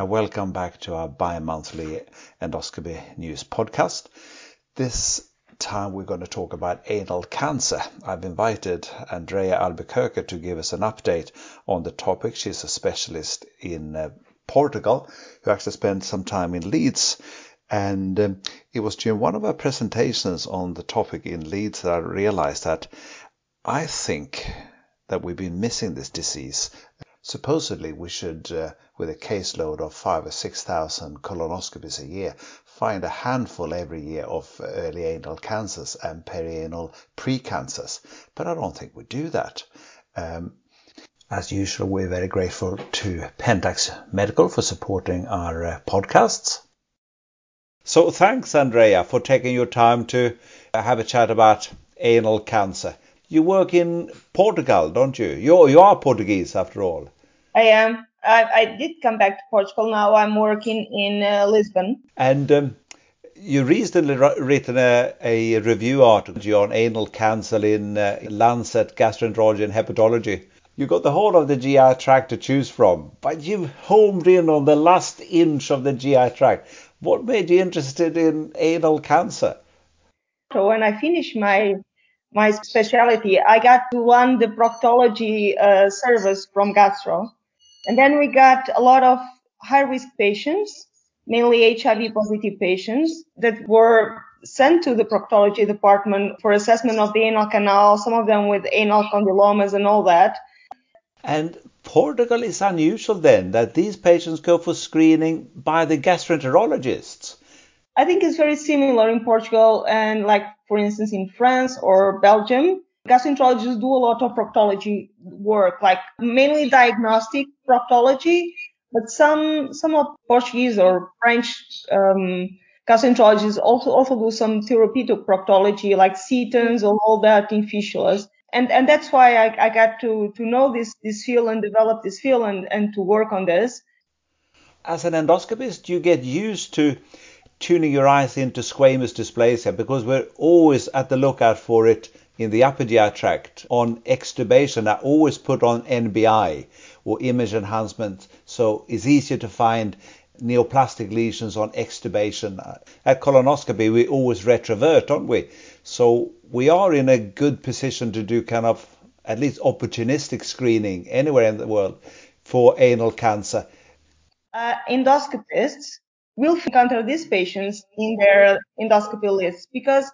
Now, welcome back to our bi monthly endoscopy news podcast. This time we're going to talk about anal cancer. I've invited Andreia Albuquerque to give us an update on the topic. She's a specialist in uh, Portugal who actually spent some time in Leeds. And um, it was during one of our presentations on the topic in Leeds that I realized that I think that we've been missing this disease Supposedly, we should, uh, with a caseload of five or six thousand colonoscopies a year, find a handful every year of early anal cancers and perianal precancers. But I don't think we do that. Um, as usual, we're very grateful to Pentax Medical for supporting our uh, podcasts. So thanks, Andreia, for taking your time to have a chat about anal cancer. You work in Portugal, don't you? You you are Portuguese after all. I am. I, I did come back to Portugal. Now I'm working in uh, Lisbon. And um, you recently written a, a review article on anal cancer in uh, Lancet Gastroenterology and Hepatology. You got the whole of the GI tract to choose from, but you've homed in on the last inch of the GI tract. What made you interested in anal cancer? So when I finished my my specialty. I got to run the proctology uh, service from Gastro. And then we got a lot of high risk patients, mainly HIV positive patients that were sent to the proctology department for assessment of the anal canal, some of them with anal condylomas and all that. And Portugal is unusual then that these patients go for screening by the gastroenterologists. I think it's very similar in Portugal and like, for instance, in France or Belgium. Gastroenterologists do a lot of proctology work, like mainly diagnostic proctology, but some, some of Portuguese or French, um, gastroenterologists also, also do some therapeutic proctology, like setons or all that in fistulas. And, and that's why I, I got to, to know this, this field and develop this field and, and to work on this. As an endoscopist, you get used to tuning your eyes into squamous dysplasia because we're always at the lookout for it in the upper tract. On extubation, I always put on NBI or image enhancement, so it's easier to find neoplastic lesions on extubation. At colonoscopy, we always retrovert, don't we? So we are in a good position to do kind of at least opportunistic screening anywhere in the world for anal cancer. Uh, endoscopists will encounter these patients in their endoscopy lists because,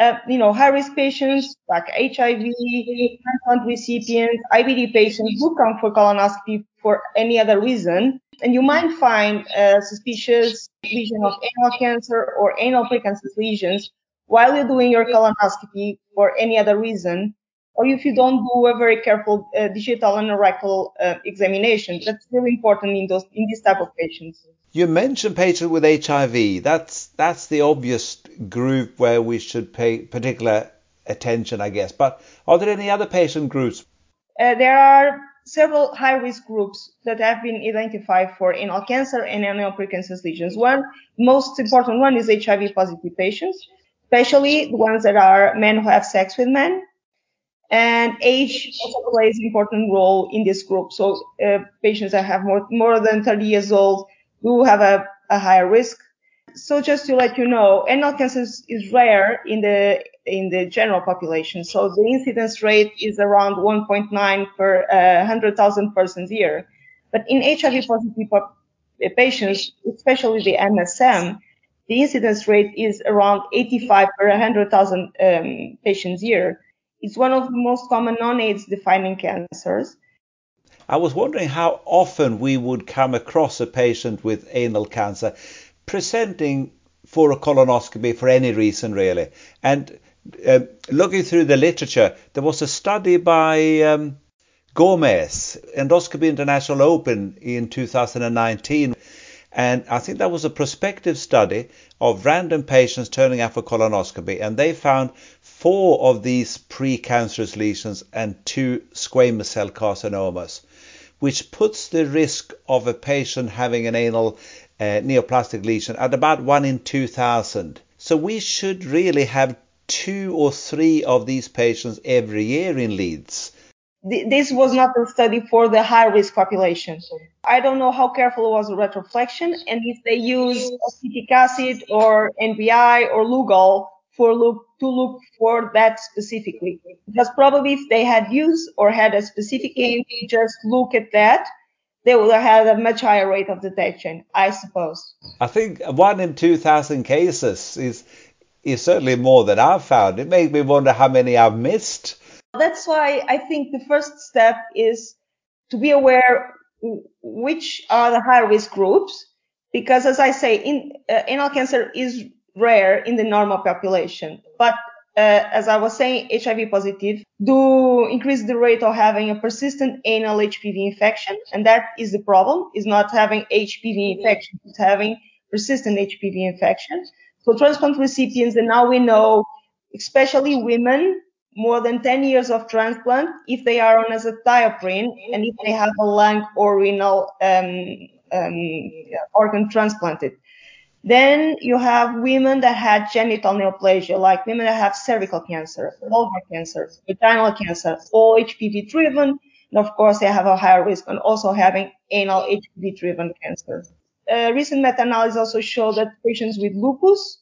uh, you know, high risk patients like HIV, transplant recipients, IBD patients who come for colonoscopy for any other reason. And you might find a suspicious lesion of anal cancer or anal precancerous lesions while you're doing your colonoscopy for any other reason or if you don't do a very careful uh, digital and rectal uh, examination. That's really important in those in this type of patients. You mentioned patients with HIV. That's that's the obvious group where we should pay particular attention, I guess. But are there any other patient groups? Uh, there are several high risk groups that have been identified for anal cancer and anal precancerous lesions. One most important one is HIV positive patients, especially the ones that are men who have sex with men and age also plays an important role in this group. So uh, patients that have more, more than 30 years old do have a, a higher risk. So just to let you know, anal cancer is rare in the in the general population. So the incidence rate is around 1.9 per uh, 100,000 persons a year. But in HIV positive patients, especially the MSM, the incidence rate is around 85 per 100,000 um, patients a year. It's one of the most common non-AIDS defining cancers. I was wondering how often we would come across a patient with anal cancer presenting for a colonoscopy for any reason, really. And uh, looking through the literature, there was a study by um, Gomez, Endoscopy International Open in 2019. And I think that was a prospective study of random patients turning up for colonoscopy, and they found four of these precancerous lesions and two squamous cell carcinomas, which puts the risk of a patient having an anal uh, neoplastic lesion at about 1 in 2000. So we should really have two or three of these patients every year in Leeds. Th- this was not a study for the high risk population. I don't know how careful was the retroflexion and if they use acetic acid or NBI or Lugol for look to look for that specifically. Because probably if they had used or had a specific aim just look at that, they would have had a much higher rate of detection, I suppose. I think one in 2,000 cases is is certainly more than I've found. It makes me wonder how many I've missed. That's why I think the first step is to be aware which are the high risk groups, because as I say, in, uh, anal cancer is rare in the normal population, but uh, as I was saying, HIV positive do increase the rate of having a persistent anal HPV infection, and that is the problem. Is not having HPV infection, it's having persistent HPV infection. So transplant recipients, and now we know, especially women, more than 10 years of transplant, if they are on azathioprine and if they have a lung or renal um, um, organ transplanted. Then you have women that had genital neoplasia, like women that have cervical cancer, vulvar cancer, vaginal cancer, all HPV driven. And of course, they have a higher risk on also having anal HPV driven cancer. Recent meta-analysis also show that patients with lupus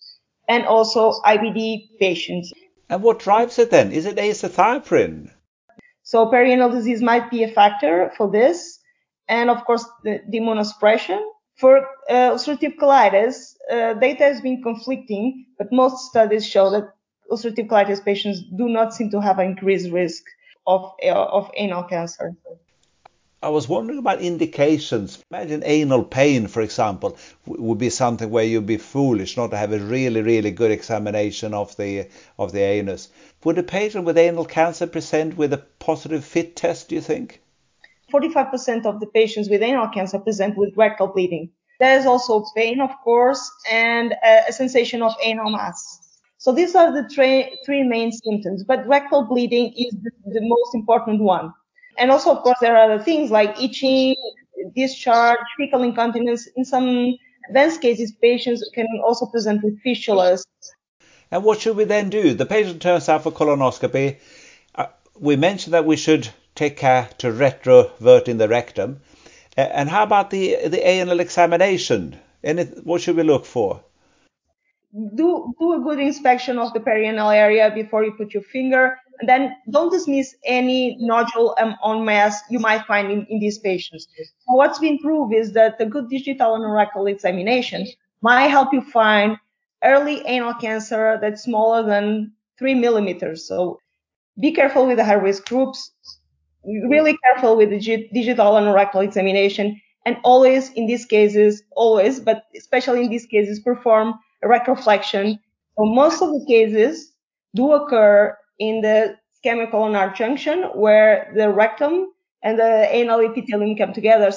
and also IBD patients. And what drives it then? Is it azathioprine? So perianal disease might be a factor for this. And of course, the, the immunosuppression for uh, ulcerative colitis, uh, data has been conflicting, but most studies show that ulcerative colitis patients do not seem to have an increased risk of, uh, of anal cancer. I was wondering about indications. Imagine anal pain, for example, would be something where you'd be foolish not to have a really, really good examination of the of the anus. Would a patient with anal cancer present with a positive FIT test? Do you think? 45% of the patients with anal cancer present with rectal bleeding. There's also pain, of course, and a, a sensation of anal mass. So these are the tra- three main symptoms, but rectal bleeding is the, the most important one. And also, of course, there are other things like itching, discharge, fecal incontinence. In some advanced cases, patients can also present with fistulas. And what should we then do? The patient turns out for colonoscopy. Uh, we mentioned that we should take care to retrovert in the rectum. Uh, and how about the the anal examination? Any, what should we look for? Do do a good inspection of the perianal area before you put your finger, then don't dismiss any nodule um, on mass you might find in, in these patients. So what's been proved is that a good digital and rectal examination might help you find early anal cancer that's smaller than three millimeters. So be careful with the high risk groups really careful with the digital and rectal examination and always in these cases, always, but especially in these cases, perform a retroflexion. So most of the cases do occur in the squamocolumnar junction where the rectum and the anal epithelium come together.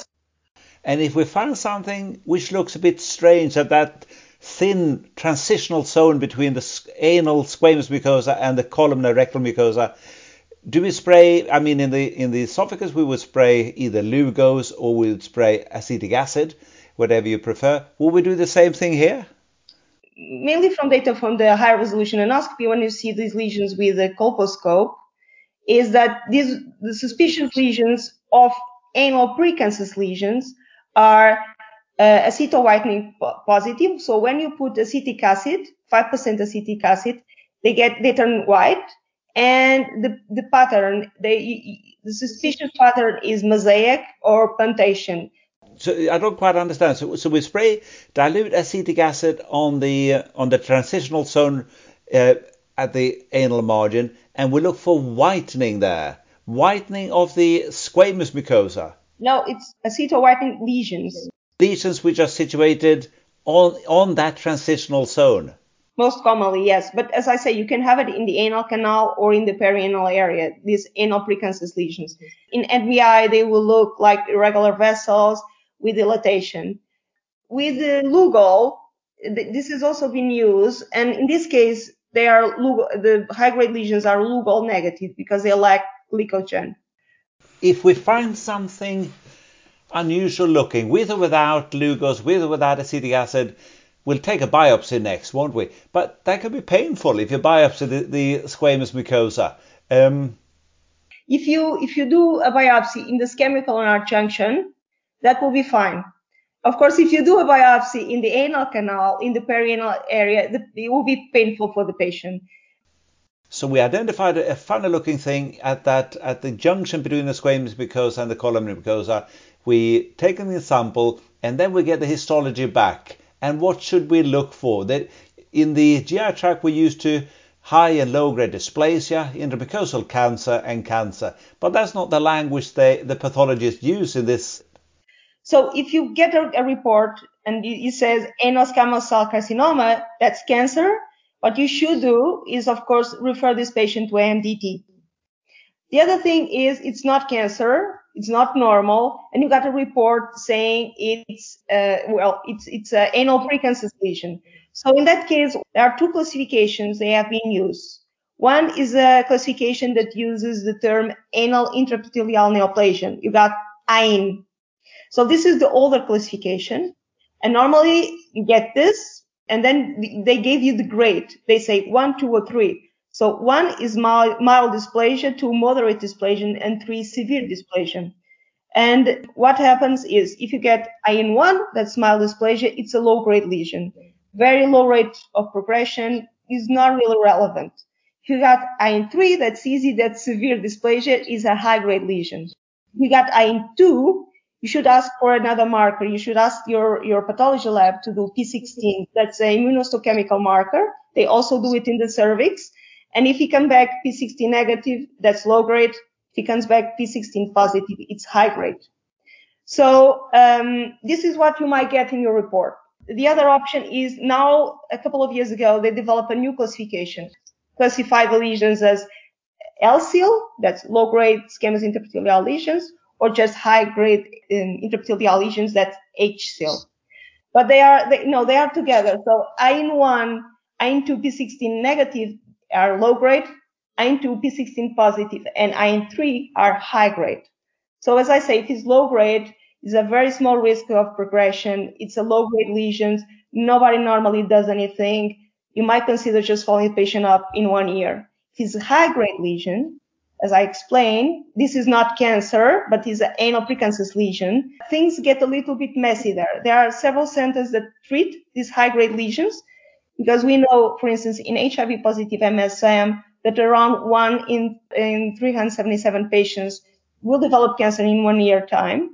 And if we find something which looks a bit strange at that thin transitional zone between the anal squamous mucosa and the columnar rectal mucosa, do we spray? I mean, in the in the esophagus, we would spray either Lugol's or we would spray acetic acid, whatever you prefer. Will we do the same thing here? Mainly from data from the high resolution endoscopy, when you see these lesions with a colposcope, is that these the suspicious lesions of anal precancerous lesions are uh, acetowhitening positive. So when you put acetic acid, 5% acetic acid, they get they turn white and the, the pattern, the, the suspicious pattern is mosaic or punctation. So I don't quite understand. So, so we spray dilute acetic acid on the uh, on the transitional zone uh, at the anal margin, and we look for whitening there, whitening of the squamous mucosa. No, it's acetowhitening lesions. Lesions which are situated on on that transitional zone. Most commonly, yes. But as I say, you can have it in the anal canal or in the perianal area, these anal precancerous lesions. In NBI, they will look like irregular vessels with dilatation. With the Lugol, this has also been used, and in this case, they are the high-grade lesions are Lugol negative because they lack glycogen. If we find something unusual looking, with or without Lugol's, with or without acetic acid, we'll take a biopsy next, won't we? But that can be painful if you biopsy the, the squamous mucosa. Um, If you if you do a biopsy in the squamocolumnar junction, that will be fine. Of course, if you do a biopsy in the anal canal, in the perianal area, it will be painful for the patient. So we identified a funny looking thing at that at the junction between the squamous mucosa and the columnar mucosa. We take the sample and then we get the histology back. And what should we look for? That in the GI tract we used to high and low grade dysplasia, intramucosal cancer, and cancer. But that's not the language they, the pathologists use in this. So if you get a, a report and it says anal squamous cell carcinoma, that's cancer. What you should do is, of course, refer this patient to AMDT. The other thing is it's not cancer, it's not normal, and you got a report saying it's uh, well, it's it's an anal precancerous lesion. So in that case, there are two classifications they have been used. One is a classification that uses the term anal intraepithelial neoplasia. You got AIN. So this is the older classification. And normally you get this, and then they gave you the grade. They say one, two, or three. So one is mild, mild dysplasia, two moderate dysplasia, and three severe dysplasia. And what happens is if you get IN1, that's mild dysplasia, it's a low grade lesion very low rate of progression is not really relevant. If you got IN3, that's easy, that's severe dysplasia is a high grade lesion. If you got IN2, you should ask for another marker. You should ask your, your pathology lab to do P16. That's an immunohistochemical marker. They also do it in the cervix. And if he comes back P16 negative, that's low grade. If he comes back P16 positive, it's high grade. So um, this is what you might get in your report. The other option is now, a couple of years ago, they developed a new classification, classify the lesions as LSIL, that's low grade squamous lesions, or just high grade um, intraepithelial lesions, that's HSIL. But they are, they, no, they are together. So IN1, IN2 P16 negative are low grade, IN2 P16 positive, and IN3 are high grade. So as I say, it is low grade it's a very small risk of progression. It's a low grade lesion. Nobody normally does anything. You might consider just following the patient up in one year. If it's a high grade lesion, as I explained, this is not cancer, but is an anal precancerous lesion. Things get a little bit messy there. There are several centers that treat these high grade lesions because we know, for instance, in HIV positive MSM, that around one in, in 377 patients will develop cancer in one year time.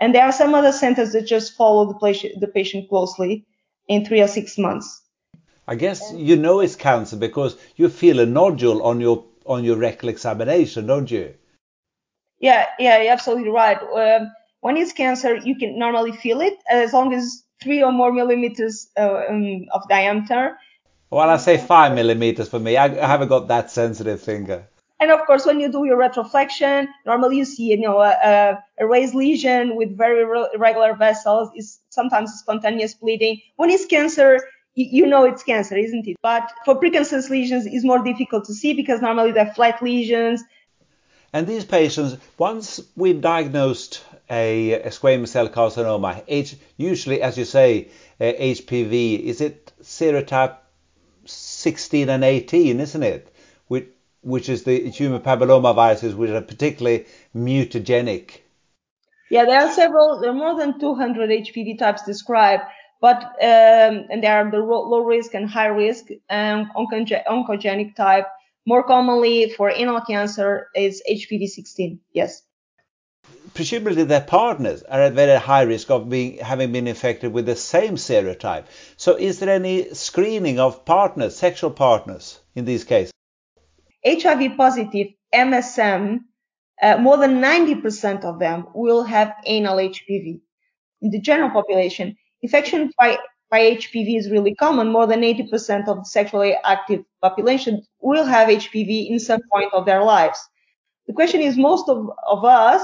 And there are some other centers that just follow the patient, the patient closely in three or six months. I guess you know it's cancer because you feel a nodule on your on your rectal examination, don't you? Yeah, yeah, you're absolutely right. Um, when it's cancer, you can normally feel it as long as three or more millimeters uh, um, of diameter. Well, I say five millimeters for me. I, I haven't got that sensitive finger. And of course, when you do your retroflexion, normally you see, you know, a, a raised lesion with very irregular vessels is sometimes spontaneous bleeding. When it's cancer, you know it's cancer, isn't it? But for precancerous lesions, it's more difficult to see because normally they're flat lesions. And these patients, once we've diagnosed a, a squamous cell carcinoma, H, usually, as you say, uh, HPV, is it serotype 16 and 18, isn't it? With which is the human papillomaviruses, which are particularly mutagenic. Yeah, there are several, there are more than 200 HPV types described, but um, and there are the low risk and high risk um, oncogenic type. More commonly for anal cancer is HPV 16. Yes. Presumably, their partners are at very high risk of being having been infected with the same serotype. So, is there any screening of partners, sexual partners, in these cases? HIV positive MSM, uh, more than 90% of them will have anal HPV. In the general population, infection by, by HPV is really common. More than 80% of the sexually active population will have HPV in some point of their lives. The question is, most of, of us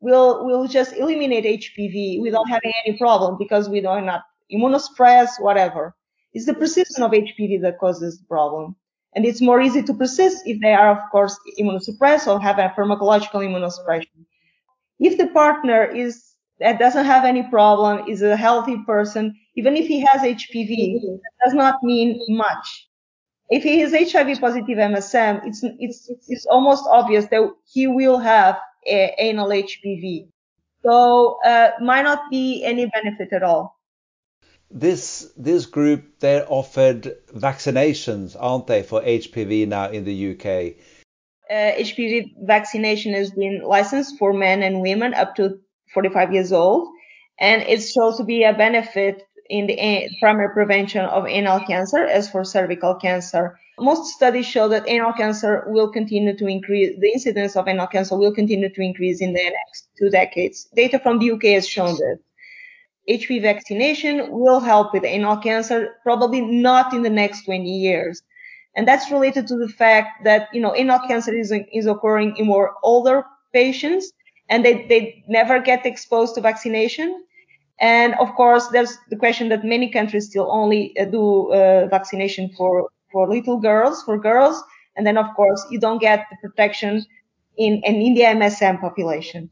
will, will just eliminate HPV without having any problem because we are not immunosuppressed, whatever. It's the persistence of HPV that causes the problem. And it's more easy to persist if they are, of course, immunosuppressed or have a pharmacological immunosuppression. If the partner is that doesn't have any problem, is a healthy person, even if he has HPV, that does not mean much. if he is HIV positive MSM, it's, it's, it's almost obvious that he will have anal HPV. So, uh, might not be any benefit at all. This, this group, they're offered vaccinations, aren't they, for HPV now in the UK? Uh, HPV vaccination has been licensed for men and women up to 45 years old, and it's shown to be a benefit in the eh, primary prevention of anal cancer as for cervical cancer. Most studies show that anal cancer will continue to increase, the incidence of anal cancer will continue to increase in the next two decades. Data from the UK has shown that. HPV vaccination will help with anal cancer, probably not in the next 20 years. And that's related to the fact that, you know, anal cancer is, is occurring in more older patients and they, they never get exposed to vaccination. And of course, there's the question that many countries still only uh, do uh, vaccination for, for little girls, for girls. And then, of course, you don't get the protection in, in, the MSM population.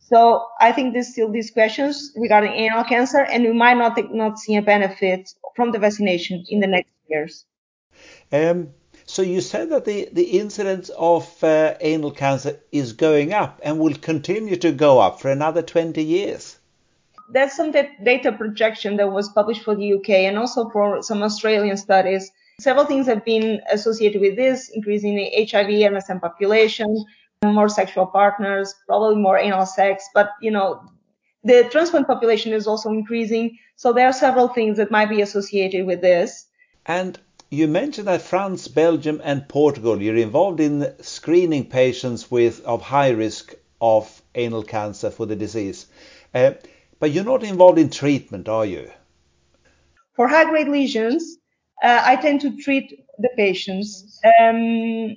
So I think there's still these questions regarding anal cancer, and we might not, not see a benefit from the vaccination in the next years. Um, so you said that the, the incidence of uh, anal cancer is going up and will continue to go up for another 20 years that's some data projection that was published for the UK and also for some Australian studies. Several things have been associated with this, increasing the HIV MSM population, more sexual partners, probably more anal sex, but you know, the transplant population is also increasing. So there are several things that might be associated with this. And you mentioned that France, Belgium, and Portugal, you're involved in screening patients with of high risk of anal cancer for the disease. Uh, but you're not involved in treatment, are you? For high grade lesions, uh, I tend to treat the patients. Um,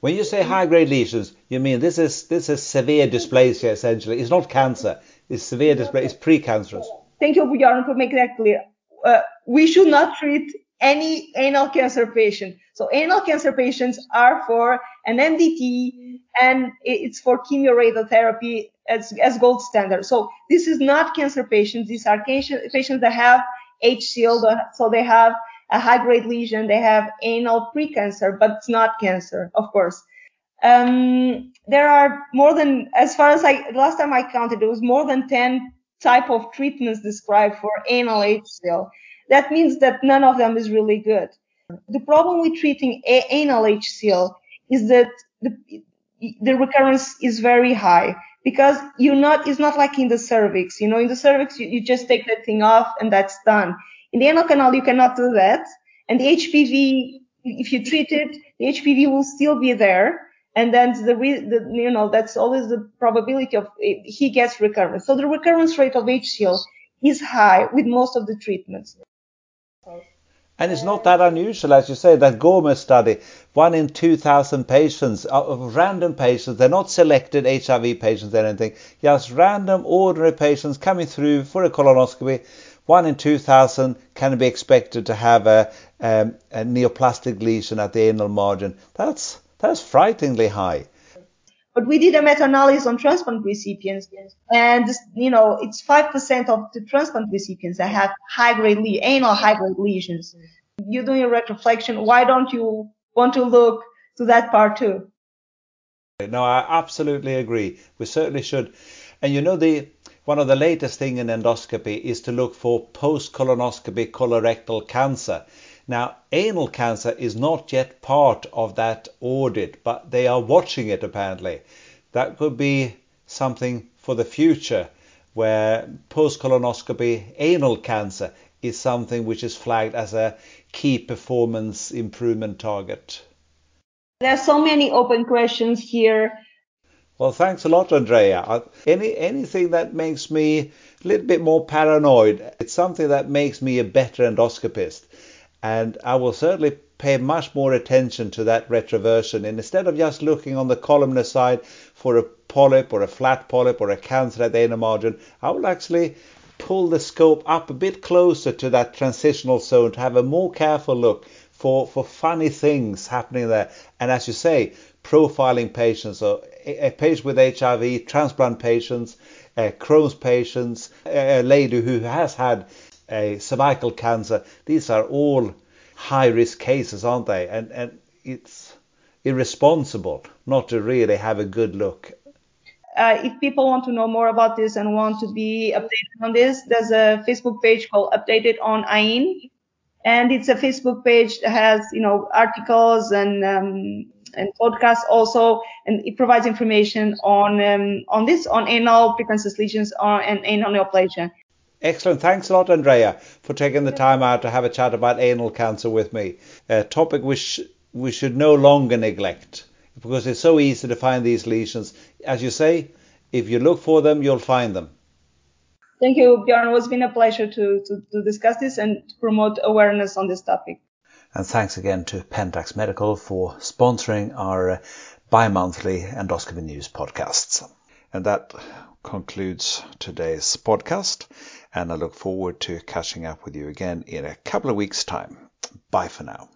when you say high grade lesions, you mean this is this is severe dysplasia essentially. It's not cancer. It's severe dysplasia. It's precancerous. Thank you, Bjorn, for making that clear. Uh, we should not treat any anal cancer patient. So anal cancer patients are for an MDT and it's for chemoradiotherapy as, as gold standard. So this is not cancer patients. These are patients that have HSIL, so they have a high grade lesion, they have anal precancer, but it's not cancer, of course. Um, there are more than, as far as I, last time I counted, there was more than 10 type of treatments described for anal HSIL. That means that none of them is really good. The problem with treating anal HSIL is that the, the recurrence is very high because you're not, it's not like in the cervix. You know, in the cervix, you, you just take that thing off and that's done. In the anal canal, you cannot do that. And the HPV, if you treat it, the HPV will still be there. And then the, the you know, that's always the probability of it, he gets recurrence. So the recurrence rate of HSIL is high with most of the treatments. And it's not that unusual, as you say, that Gomez study, one in 2,000 patients, uh, random patients, they're not selected HIV patients or anything, just random ordinary patients coming through for a colonoscopy. One in 2,000 can be expected to have a, um, a neoplastic lesion at the anal margin. That's, that's frighteningly high. But we did a meta-analysis on transplant recipients, and you know it's five percent of the transplant recipients that have high-grade le- anal high-grade lesions. You're doing a retroflexion. Why don't you want to look to that part too? No, I absolutely agree. We certainly should. And you know the one of the latest thing in endoscopy is to look for post-colonoscopy colorectal cancer. Now, anal cancer is not yet part of that audit, but they are watching it apparently. That could be something for the future where post colonoscopy anal cancer is something which is flagged as a key performance improvement target. There are so many open questions here. Well, thanks a lot, Andreia. Any anything that makes me a little bit more paranoid, it's something that makes me a better endoscopist and I will certainly pay much more attention to that retroversion. And instead of just looking on the columnar side for a polyp or a flat polyp or a cancer at the inner margin, I will actually pull the scope up a bit closer to that transitional zone to have a more careful look for, for funny things happening there. And as you say, profiling patients, so a, eh, a eh, patient with HIV, transplant patients, uh, Crohn's patients, a lady who has had a cervical cancer. These are all high risk cases, aren't they? And and it's irresponsible not to really have a good look. Uh, if people want to know more about this and want to be updated on this, there's a Facebook page called Updated on AIN, and it's a Facebook page that has you know articles and um, and podcasts also, and it provides information on um, on this on anal precancerous lesions or, and anal neoplasia. Excellent. Thanks a lot, Andreia, for taking the time out to have a chat about anal cancer with me. A topic which we should no longer neglect because it's so easy to find these lesions. As you say, if you look for them, you'll find them. Thank you, Bjorn. It's been a pleasure to, to, to discuss this and to promote awareness on this topic. And thanks again to Pentax Medical for sponsoring our uh, bi-monthly endoscopy news podcasts. And that concludes today's podcast. And I look forward to catching up with you again in a couple of weeks' time. Bye for now.